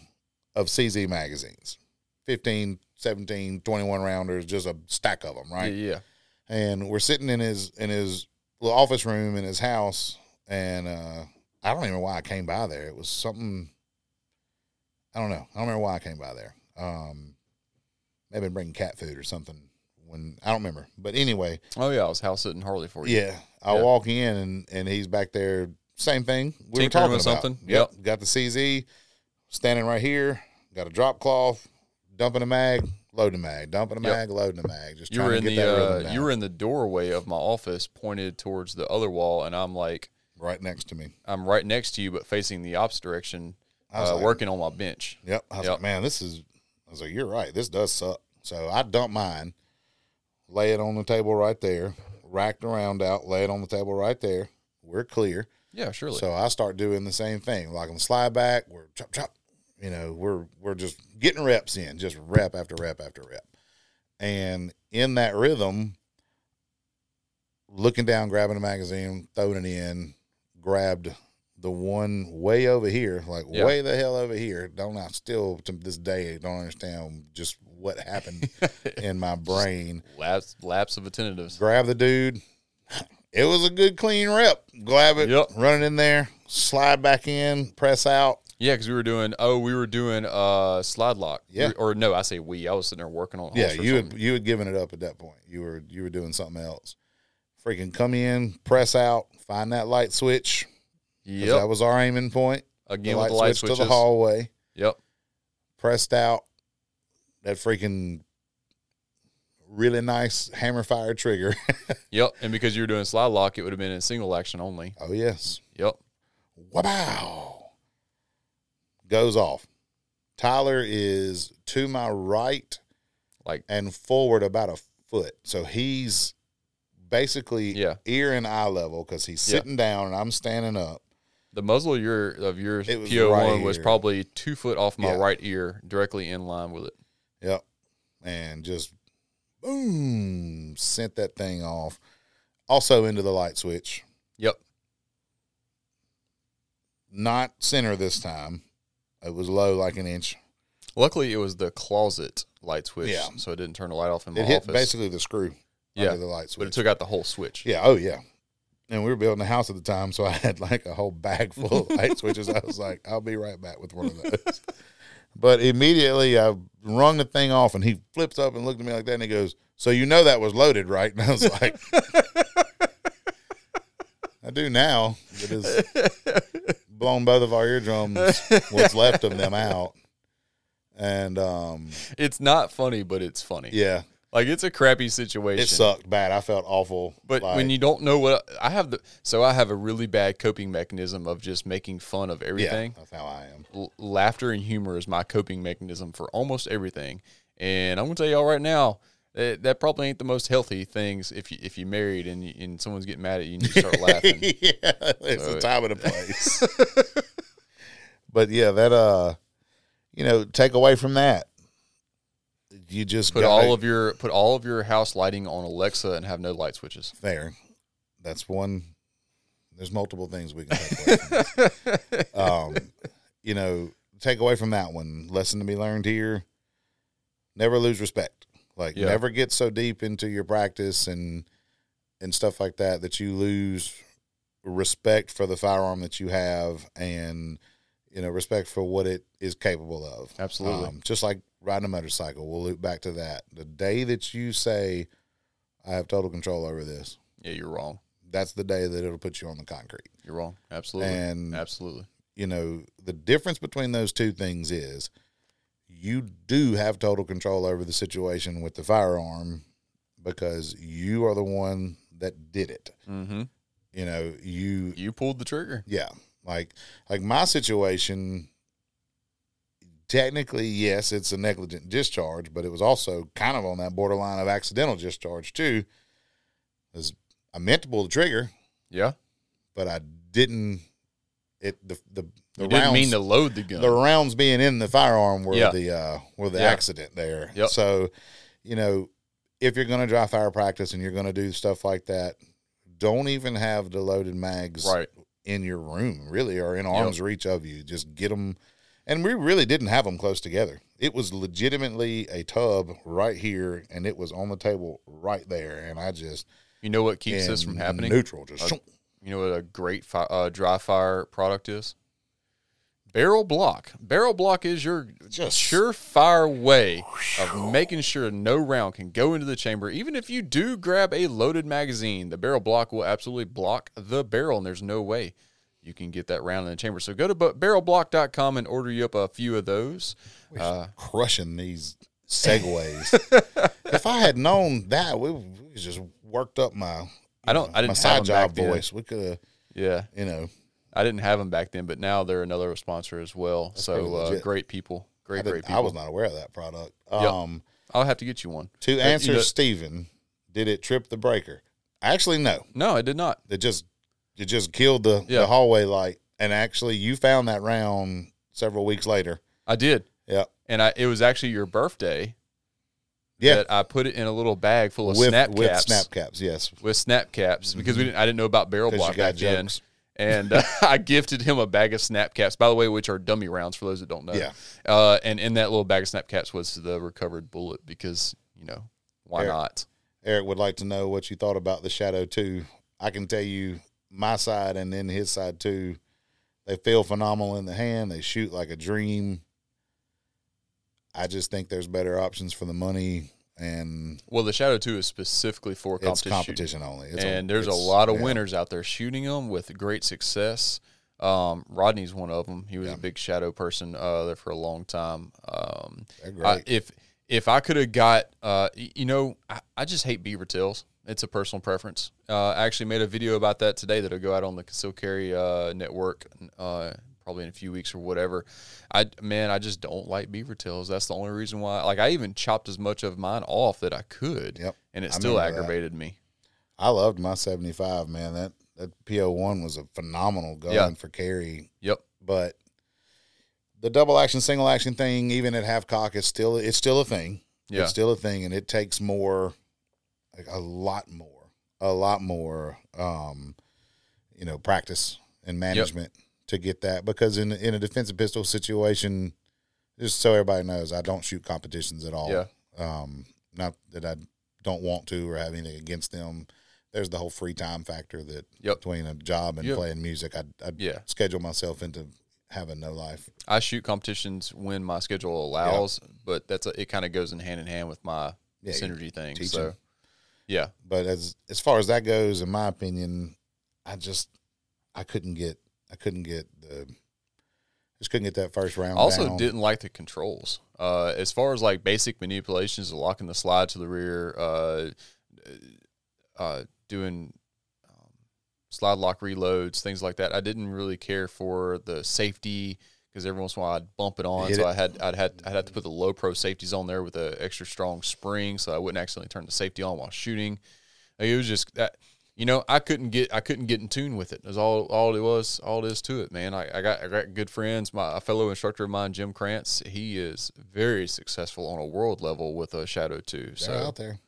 of CZ magazines, 15, 17, 21 rounders, just a stack of them, right? Yeah. and we're sitting in his in his little office room in his house and uh I don't even know why I came by there. It was something I don't know. I don't remember why I came by there. Um maybe bringing cat food or something when I don't remember. But anyway, Oh yeah, I was house sitting Harley for you. yeah, I Yeah. walk in and and he's back there same thing. We were talking about. something? Yep. Yep. Got the CZ standing right here, got a drop cloth, dumping a mag, loading a mag, dumping a Yep. mag, loading a mag. Just You trying were to in the uh, you were in the doorway of my office, pointed towards the other wall, and I'm like, right next to me. I'm right next to you, but facing the opposite direction, I was uh, like, working on my bench. Yep. I was Yep. like, man, this is. I was like, you're right. This does suck. So I dumped mine, lay it on the table right there, rack the round out, lay it on the table right there. We're clear. Yeah, surely. So I start doing the same thing. Like on the slide back, we're chop chop. You know, we're we're just getting reps in, just rep after rep after rep. And in that rhythm, looking down, grabbing a magazine, throwing it in, grabbed the one way over here, like way the hell over here. Don't I still to this day don't understand just what happened in my brain. lapse lapse of attentiveness. Grab the dude. It was a good clean rep. Grab it, Yep. run it in there, slide back in, press out. Yeah, because we were doing. Oh, we were doing uh slide lock. Yeah. We- or no, I say we. I was sitting there working on. It. Yeah, you had you had given it up at that point. You were you were doing something else. Freaking come in, press out, find that light switch. Yeah, That was our aiming point. Again the with light the light switch switches. to the hallway. Yep. Pressed out. That freaking really nice hammer fire trigger. Yep. And because you were doing slide lock, it would have been in single action only. oh yes. Yep. Wow. Goes off. Tyler is to my right Like and forward about a foot. So he's basically Yeah. ear and eye level because he's Yeah. sitting down and I'm standing up. the muzzle of your of your PO one right was probably two foot off my Yeah. right ear, directly in line with it. Yep. And just boom, sent that thing off. Also into the light switch. Yep. Not center this time. It was low like an inch. Luckily, it was the closet light switch, Yeah. so it didn't turn the light off in my It hit office. basically the screw Yeah, under the light switch. but it took out the whole switch. Yeah, oh yeah. And we were building a house at the time, so I had like a whole bag full of light switches. I was like, I'll be right back with one of those. But immediately I rung the thing off and he flips up and looked at me like that and he goes, So you know that was loaded, right? And I was like I do now. It has blown both of our eardrums, what's left of them out. And um It's not funny, but it's funny. yeah, Like it's a crappy situation. it sucked bad. I felt awful. But like- when you don't know what I have the so I have a really bad coping mechanism of just making fun of Yeah, everything. that's how I am. L- laughter and humor is my coping mechanism for almost everything. And I'm gonna tell y'all right now that, that probably ain't the most healthy things if you if you married and you, and someone's getting mad at you and you start laughing. yeah, it's So the time and the place. but yeah, that uh, you know, take away from that, you just Put gotta- all of your put all of your house lighting on Alexa and have no light switches. there. That's one. There's multiple things we can take away. Um, you know, take away from that one. Lesson to be learned here: never lose respect. Like, Yeah. never get so deep into your practice and and stuff like that that you lose respect for the firearm that you have and you know respect for what it is capable of. Absolutely. Um, just like riding a motorcycle, we'll loop back to that. The day that you say, "I have total control over this," Yeah, you're wrong. that's the day that it'll put you on the concrete. You're wrong. Absolutely. And Absolutely. you know, the difference between those two things is you do have total control over the situation with the firearm because you are the one that did it. Mm-hmm. You know, you You pulled the trigger. yeah, like like my situation technically yes, it's a negligent discharge, but it was also kind of on that borderline of accidental discharge too. Cuz I meant to pull the trigger, Yeah. but I didn't it the the, the didn't mean to load the gun. the rounds being in the firearm were Yeah. the uh, were the Yeah. accident there. Yep. So, you know, if you're going to dry fire practice and you're going to do stuff like that, don't even have the loaded mags right. in your room, really, or in arm's reach of you. Just get them. And we really didn't have them close together. It was legitimately a tub right here, and it was on the table right there. And I just You know what keeps this from happening? Neutral, just shoom. You know what a great fi- uh, dry fire product is? Barrel block. Barrel block is your Just- surefire way of making sure no round can go into the chamber. Even if you do grab a loaded magazine, the barrel block will absolutely block the barrel, and there's no way you can get that round in the chamber. So go to barrelblock.com and order you up a few of those. Uh, crushing these segues. if I had known that, we, we just worked up my I don't. I didn't have side job then. voice. We could have, Yeah, you know, I didn't have them back then, but now they're another sponsor as well. pretty so uh, great people, great great I was not aware of that product. Yep. Um, I'll have to get you one. to answer you know- Steven, Did it trip the breaker? Actually, no. No, it did not. It just it just killed the, Yeah. the hallway light. And actually, you found that round several weeks later. I did. Yeah, And I, it was actually your birthday yeah. that I put it in a little bag full of with snap with caps. snap caps, yes. with snap caps because we didn't. I didn't know about barrel block back then, jokes. And uh, I gifted him a bag of snap caps. By the way, which are dummy rounds for those that don't know. Yeah. Uh, and in that little bag of snap caps was the recovered bullet because you know why Eric. not? Eric would like to know what you thought about the Shadow 2. I can tell you my side and then his side too. They feel phenomenal in the hand. They shoot like a dream. I just think there's better options for the money and Well, the Shadow Two is specifically for it's competition, shooting. competition only. It's and there's a lot of yeah. winners out there shooting them with great success. Um, Rodney's one of them. He was Yeah. a big shadow person uh, there for a long time. Um, I, if if I could have got, uh, you know, I, I just hate beaver tails. It's a personal preference. Uh, I actually made a video about that today that'll go out on the Conceal Carry uh, network, uh, probably in a few weeks or whatever. I man, I just don't like beaver tails. That's the only reason why. Like I even chopped as much of mine off that I could, Yep. and it I still remember that. aggravated me. I loved my 75, man. That that PO1 was a phenomenal gun Yeah. for carry, Yep. but the double action single action thing even at half cock is still it's still a thing. Yeah. It's still a thing and it takes more like a lot more, a lot more um you know, practice and management to get that because in in a defensive pistol situation just so everybody knows, I don't shoot competitions at all. Yeah. Um not that I don't want to or have anything against them. There's the whole free time factor that Yep. between a job and Yep. playing music, I'd, I'd Yeah. schedule myself into having no life. I shoot competitions when my schedule allows, but that's a, it. Kind of goes in hand in hand with my Yeah, synergy thing. teaching. So, yeah, But as as far as that goes, in my opinion, I just I couldn't get I couldn't get the just couldn't get that first round. I also down. didn't like the controls. Uh, as far as like basic manipulations, locking the slide to the rear, uh, uh, doing um, slide lock reloads, things like that. I didn't really care for the safety because every once in a while I'd bump it on, Hit so it. I had I'd had I'd have to put the low pro safeties on there with a extra strong spring, so I wouldn't accidentally turn the safety on while shooting. Like, it was just that. You know, I couldn't get I couldn't get in tune with it. That's all all it was, all it is to it, man. I, I got I got good friends. My a fellow instructor of mine, Jim Krantz, he is very successful on a world level with a Shadow Two. They're So, out there.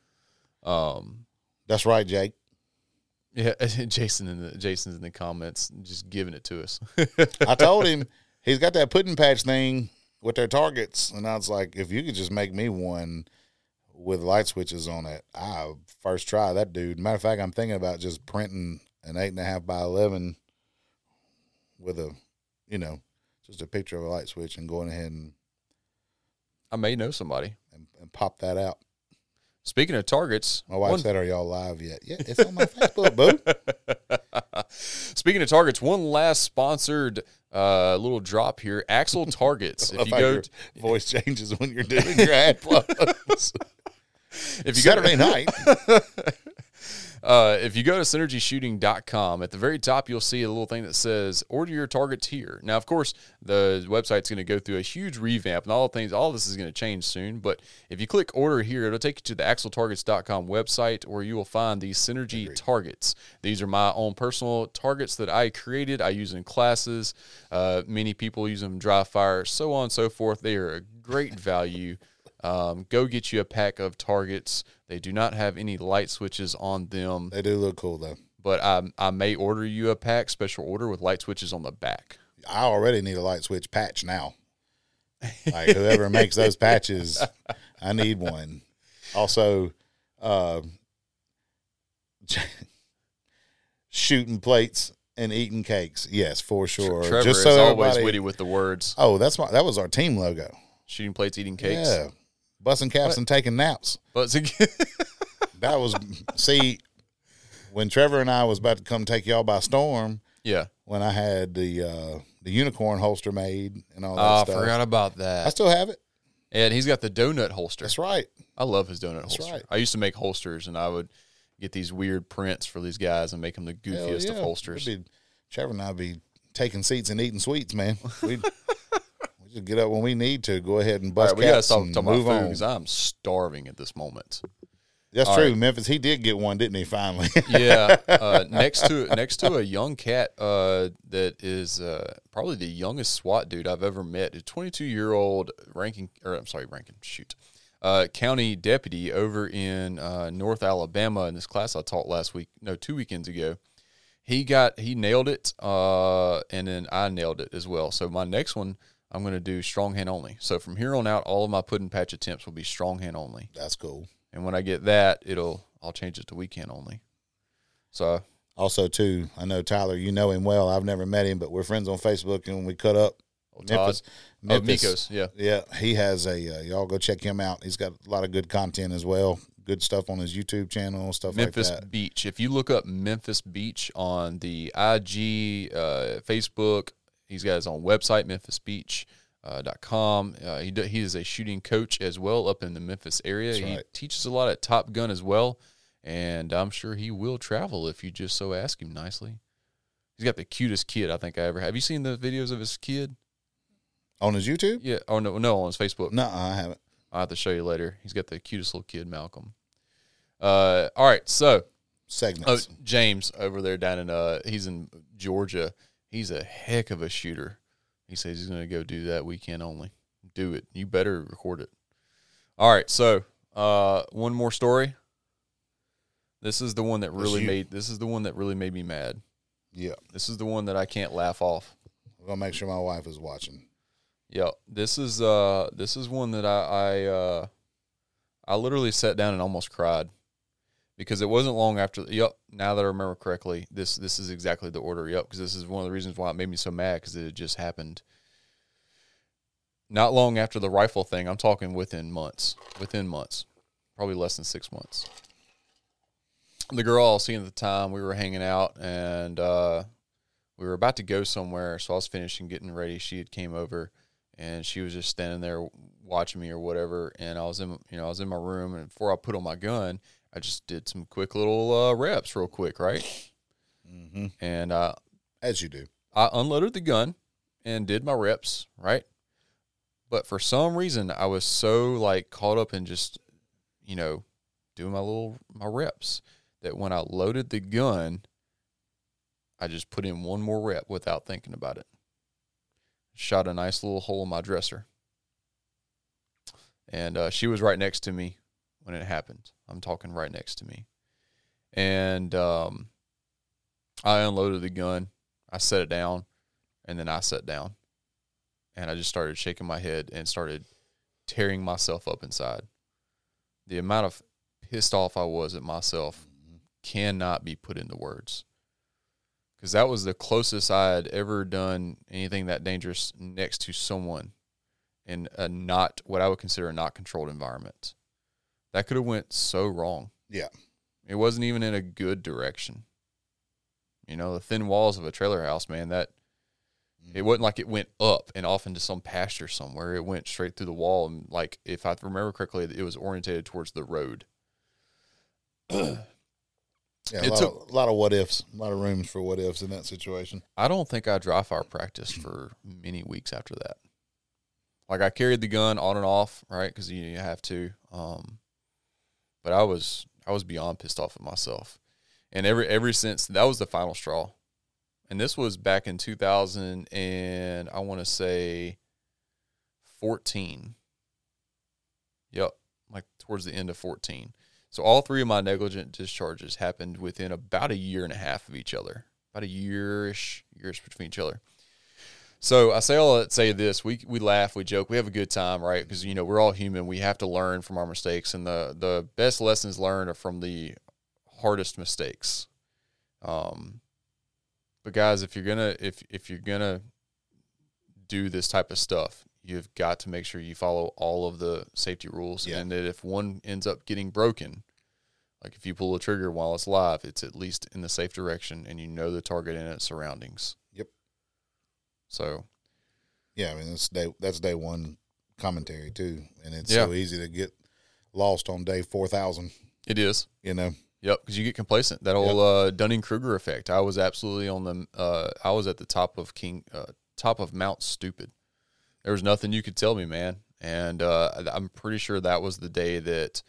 um, That's right, Jake. yeah, Jason in the Jason's in the comments, just giving it to us. I told him he's got that pudding patch thing with their targets, and I was like, if you could just make me one with light switches on it, I first try that dude. Matter of fact, I'm thinking about just printing an eight and a half by eleven with a, you know, just a picture of a light switch and going ahead and, I may know somebody. and, and pop that out. Speaking of targets, My wife one- said, "Are y'all live yet?" Yeah, it's on my Facebook, boo. Speaking of targets, one last sponsored uh, little drop here. Axle Targets. If you go, voice changes when you're doing your ad plugs. if you go Saturday night. Uh, if you go to synergyshooting.com, at the very top, you'll see a little thing that says order your targets here. Now, of course, the website's going to go through a huge revamp and all things, all this is going to change soon. But if you click order here, it'll take you to the axletargets.com website where you will find these synergy targets. These are my own personal targets that I created. I use in classes. Uh, many people use them dry fire, so on and so forth. They are a great value. Um, go get you a pack of targets. They do not have any light switches on them They do look cool though. but I, I may order you a pack special order with light switches on the back. I already need a light switch patch now. Like whoever makes those patches, I need one. Also, uh, shooting plates and eating cakes. Yes, for sure. Trevor Just is always everybody- witty with the words. Oh, that's my that was our team logo. Shooting plates, eating cakes. Yeah, busting caps and taking naps. But That was see when Trevor and I was about to come take y'all by storm. yeah. When I had the uh, the unicorn holster made and all that Oh, I stuff. forgot about that. I still have it. And he's got the donut holster. That's right. I love his donut holster. right. I used to make holsters and I would get these weird prints for these guys and make them the goofiest of holsters. Be, Trevor and I'd be taking seats and eating sweets, man. We'd, we just get up when we need to. Go ahead and bust right, we got to caps stop and talking about move food on. because I'm starving at this moment. That's All true. right. Memphis, he did get one, didn't he? Finally. yeah, uh, next to next to a young cat uh, that is uh, probably the youngest SWAT dude I've ever met. A 22 year old ranking, or I'm sorry, ranking, shoot, uh, county deputy over in uh, North Alabama. In this class I taught last week, no, two weekends ago, he got he nailed it, uh, and then I nailed it as well. So my next one. I'm going to do strong hand only. So from here on out, all of my pudding patch attempts will be strong hand only. That's cool. And when I get that, it'll I'll change it to weekend only. So Also, too, I know Tyler. You know him well. I've never met him, but we're friends on Facebook, and when we cut up, oh, Todd, oh, Mikos, yeah, yeah, he has a. Uh, y'all go check him out. He's got a lot of good content as well. Good stuff on his YouTube channel, stuff Memphis like that. Beach. If you look up Memphis Beach on the IG, uh, Facebook, he's got his own website, memphisbeach.com. Uh, he, do, he is a shooting coach as well up in the Memphis area. That's he right. teaches a lot at Top Gun as well. And I'm sure he will travel if you just so ask him nicely. He's got the cutest kid I think I ever have. you seen the videos of his kid? On his YouTube? Yeah. Oh no, no, on his Facebook. No, I haven't. I'll have to show you later. He's got the cutest little kid, Malcolm. Uh, all right, so segments. oh, James over there down in uh, he's in Georgia. He's a heck of a shooter. He says he's going to go do that weekend only. Do it. You better record it. All right, so uh, one more story. This is the one that really made. This is the one that really made me mad. yeah, This is the one that I can't laugh off. I'm gonna make sure my wife is watching. Yeah, this is uh this is one that I I uh I literally sat down and almost cried because it wasn't long after. Yep, now that I remember correctly, this this is exactly the order. Yep, because this is one of the reasons why it made me so mad because it had just happened. Not long after the rifle thing, I'm talking within months, within months, probably less than six months. The girl I was seeing at the time, we were hanging out and uh, we were about to go somewhere. So I was finishing getting ready. She had came over and she was just standing there watching me or whatever. And I was in, you know, I was in my room, and before I put on my gun, I just did some quick little uh, reps, real quick, right? hmm And uh, As you do. I unloaded the gun and did my reps, right? But for some reason, I was so like caught up in just, you know, doing my little my reps that when I loaded the gun, I just put in one more rep without thinking about it. Shot a nice little hole in my dresser. And uh, she was right next to me when it happened. I'm talking right next to me. And um, I unloaded the gun. I set it down, and then I sat down, and I just started shaking my head and started tearing myself up inside. The amount of pissed off I was at myself cannot be put into words. Because that was the closest I had ever done anything that dangerous next to someone in a not what I would consider a not controlled environment. That could have went so wrong. Yeah. It wasn't even in a good direction. You know, the thin walls of a trailer house, man, that it wasn't like it went up and off into some pasture somewhere. It went straight through the wall and like if I remember correctly, it was orientated towards the road. Yeah, a lot, took- of, a lot of what ifs, a lot of rooms for what ifs in that situation. I don't think I dry fire practiced for many weeks after that. Like I carried the gun on and off, right? Because you, you have to. Um, but I was I was beyond pissed off at myself, and every ever since that was the final straw, and this was back in two thousand and I want to say fourteen. Yep, like towards the end of fourteen. So all three of my negligent discharges happened within about a year and a half of each other about a yearish years between each other. So I say all that say this: we we laugh, we joke, we have a good time, right? Because you know we're all human. We have to learn from our mistakes, and the the best lessons learned are from the hardest mistakes. Um, but guys, if you're gonna if if you're gonna do this type of stuff, you've got to make sure you follow all of the safety rules, Yeah. and that if one ends up getting broken, like if you pull a trigger while it's live, it's at least in the safe direction and you know the target and its surroundings. Yep. So Yeah, I mean that's day that's day one commentary too, and it's Yeah. so easy to get lost on day four thousand. it is. You know, Yep, because you get complacent. That whole uh, Dunning Kruger effect. I was absolutely on the. Uh, I was at the top of King, uh, top of Mount Stupid. There was nothing you could tell me, man. And uh, I'm pretty sure that was the day that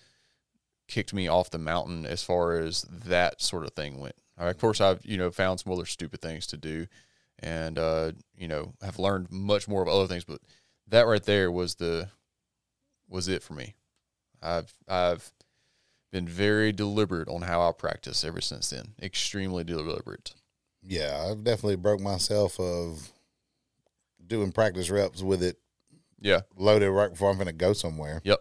kicked me off the mountain as far as that sort of thing went. of course, I've you know found some other stupid things to do, and uh, you know have learned much more of other things. But that right there was the was it for me. I've I've been very deliberate on how I practice ever since then. Extremely deliberate. Yeah, I've definitely broke myself of doing practice reps with it Yeah. loaded right before I'm going to go somewhere. Yep.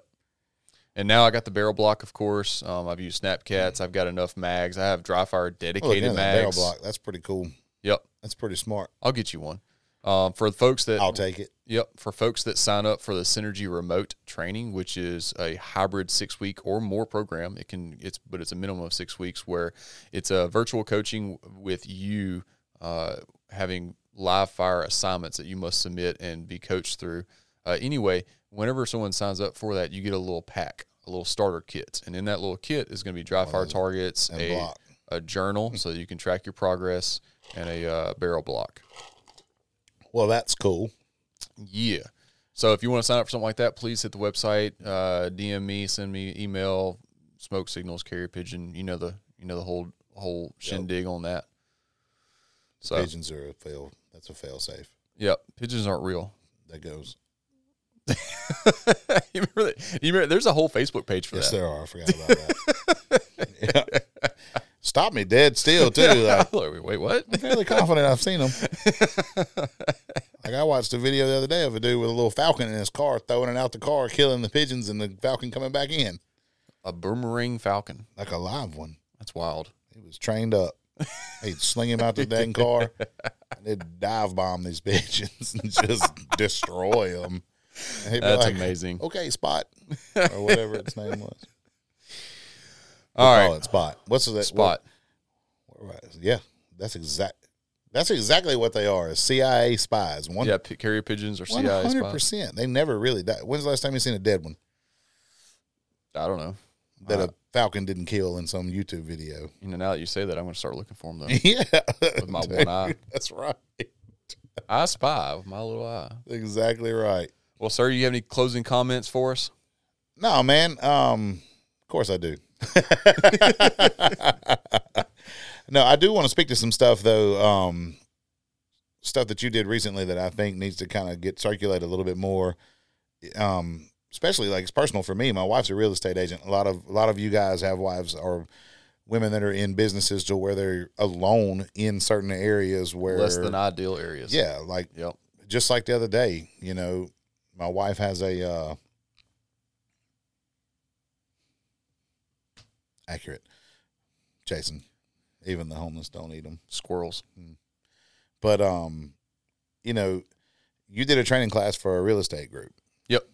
And now I got the barrel block, of course. Um, I've used snap caps. I've got enough mags. I have dry fire Oh, dedicated at barrel mags. block. That's pretty cool. That's pretty smart. I'll get you one. Um, for the folks that I'll take it. Yep, for folks that sign up for the Synergy Remote Training, which is a hybrid six week or more program, it can it's but it's a minimum of six weeks where it's a virtual coaching with you uh, having live fire assignments that you must submit and be coached through. Uh, anyway, whenever someone signs up for that, you get a little pack, a little starter kit, and in that little kit is going to be dry fire targets, a block. a journal so you can track your progress, and a uh, barrel block. Well, that's cool. Yeah. So if you want to sign up for something like that, please hit the website, uh, DM me, send me email, smoke signals, carrier pigeon. You know the you know the whole whole shindig on that. So Pigeons are a fail. That's a fail safe. yep, pigeons aren't real. That goes. you remember that? You remember, there's a whole Facebook page for Yes, that. there are. I forgot about that. yeah. Stop me dead still too. Like, Wait, what? I'm fairly confident I've seen them. like I watched a video the other day of a dude with a little falcon in his car, throwing it out the car, killing the pigeons, and the falcon coming back in A boomerang falcon. like a live one. That's wild. He was trained up. He'd sling him out the dang car, and they'd dive bomb these pigeons and just destroy them. And he'd be That's like, amazing. Okay, Spot, or whatever its name was. All We'll right, call it Spot. What's that spot. What, yeah, that's exact. That's exactly what they are. CIA spies. One Yeah, p- carrier pigeons or CIA hundred spies. percent. They never really died. When's the last time you seen a dead one I don't know. that Uh, a falcon didn't kill in some YouTube video? You know, now that you say that, I'm going to start looking for them though. yeah, With my one eye. That's right. I spy with my little eye. Exactly right. Well, sir, you have any closing comments for us? No, man. Um, of course I do. no, I do want to speak to some stuff though. Um, stuff that you did recently that I think needs to kind of get circulated a little bit more. Um, especially like it's personal for me. My wife's a real estate agent. A lot of a lot of you guys have wives or women that are in businesses to where they're alone in certain areas where Less than ideal areas. yeah, like Yep. just like the other day, you know, my wife has a uh accurate Jason. Even the homeless don't eat them. Squirrels. But um, you know, you did a training class for a real estate group. Yep.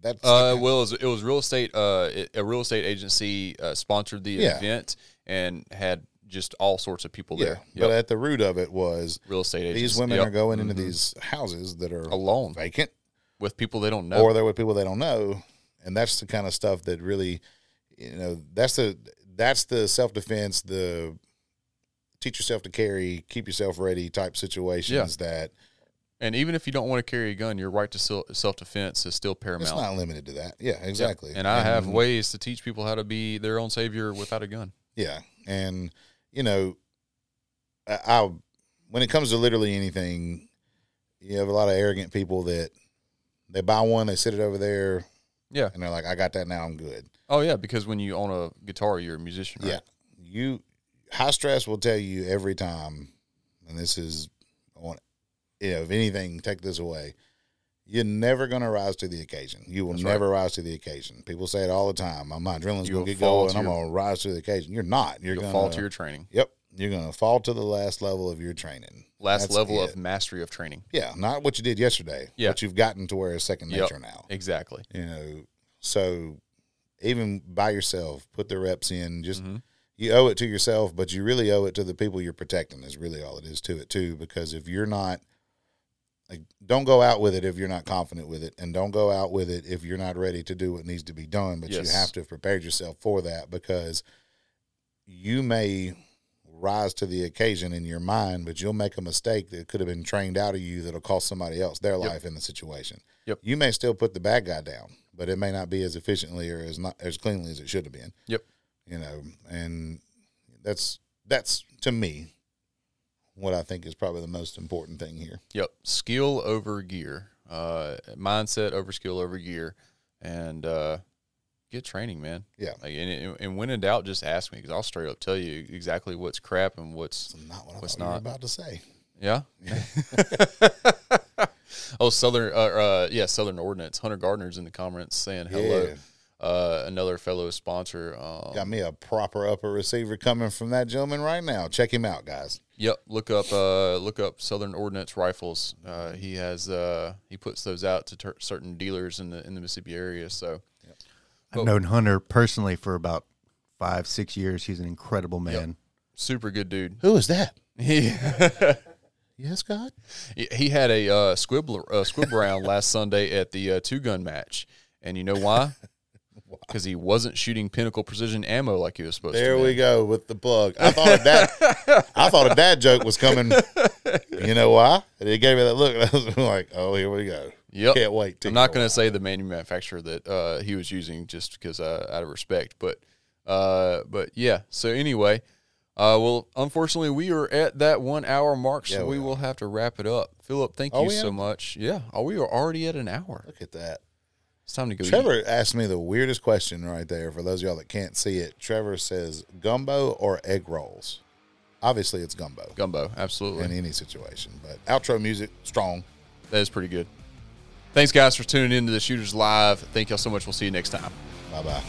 That's Uh, well, it was, it was real estate. Uh, it- a real estate agency uh, sponsored the Yeah. event and had just all sorts of people yeah. there. But at the root of it was real estate agents. these women Yep. are going into Mhm. these houses that are alone vacant with people they don't know. or they're with people they don't know, and that's the kind of stuff that really, you know, that's the that's the self defense, the teach yourself to carry, keep yourself ready type situations that and even if you don't want to carry a gun, your right to self defense is still paramount. it's not limited to that. Yeah, Yep. exactly. And I have ways to teach people how to be their own savior without a gun. Yeah, and you know, I, I when it comes to literally anything, you have a lot of arrogant people that they buy one, they sit it over there, Yeah. and they're like, "I got that now, I'm good." Oh yeah, because when you own a guitar, you're a musician, right? Yeah. You high stress will tell you every time, and this is on if anything, take this away. You're never gonna rise to the occasion. You will That's right. never rise to the occasion. People say it all the time. My adrenaline's You'll gonna get going. to I'm gonna rise to the occasion. You're not. You're You'll gonna fall to your training. Yep. You're gonna fall to the last level of your training. Last That's level it. of mastery of training. Yeah, not what you did yesterday. Yeah. What you've gotten to where it's second Yep. nature now. Exactly. You know, so even by yourself, put the reps in. Just Mhm. you owe it to yourself, but you really owe it to the people you're protecting. Is really all it is to it too. Because if you're not like, don't go out with it if you're not confident with it, and don't go out with it if you're not ready to do what needs to be done. But Yes. you have to have prepared yourself for that because you may rise to the occasion in your mind, but you'll make a mistake that could have been trained out of you that'll cost somebody else their life in the situation. Yep. You may still put the bad guy down, but it may not be as efficiently or as not as cleanly as it should have been. Yep. You know, and that's that's to me what I think is probably the most important thing here. Yep, skill over gear, uh, mindset over skill over gear, and uh, get training, man. Yeah. Like, and, and when in doubt, just ask me because I'll straight up tell you exactly what's crap and what's It's not what I What's not? about to say. yeah. oh, Southern, uh, uh, yeah, Southern Ordnance. Hunter Gardner's in the comments saying hello. Yeah. Uh, another fellow sponsor. Um, Got me a proper upper receiver coming from that gentleman right now. Check him out, guys. Yep, look up uh, look up Southern Ordnance Rifles. Uh, he has uh, he puts those out to ter- certain dealers in the in the Mississippi area. So I've known Hunter personally for about five, six years. He's an incredible man. super good dude. Who is that? He Yes, God. he had a uh, squib uh, squib round last Sunday at the uh, two gun match, and you know why? Because he wasn't shooting pinnacle precision ammo like he was supposed There to. There we go with the plug. I thought a dad, I thought a dad joke was coming. You know why? And he gave me that look. And I was like, "Oh, here we go." Yep. Can't wait. I'm not going to say the manufacturer that uh, he was using just because uh, out of respect, but uh, but yeah. So anyway, uh, well, unfortunately, we are at that one hour mark, so Yeah, we we will have to wrap it up. Philip, thank Oh, you so have- much. Yeah, oh, we are already at an hour. Look at that. It's time to go. eat. Trevor asked me the weirdest question right there. For those of y'all that can't see it, Trevor says gumbo or egg rolls. Obviously, it's gumbo gumbo, absolutely. in any situation. But outro music strong. that is pretty good. Thanks, guys, for tuning in to the Shooters Live. Thank y'all so much. We'll see you next time. Bye bye.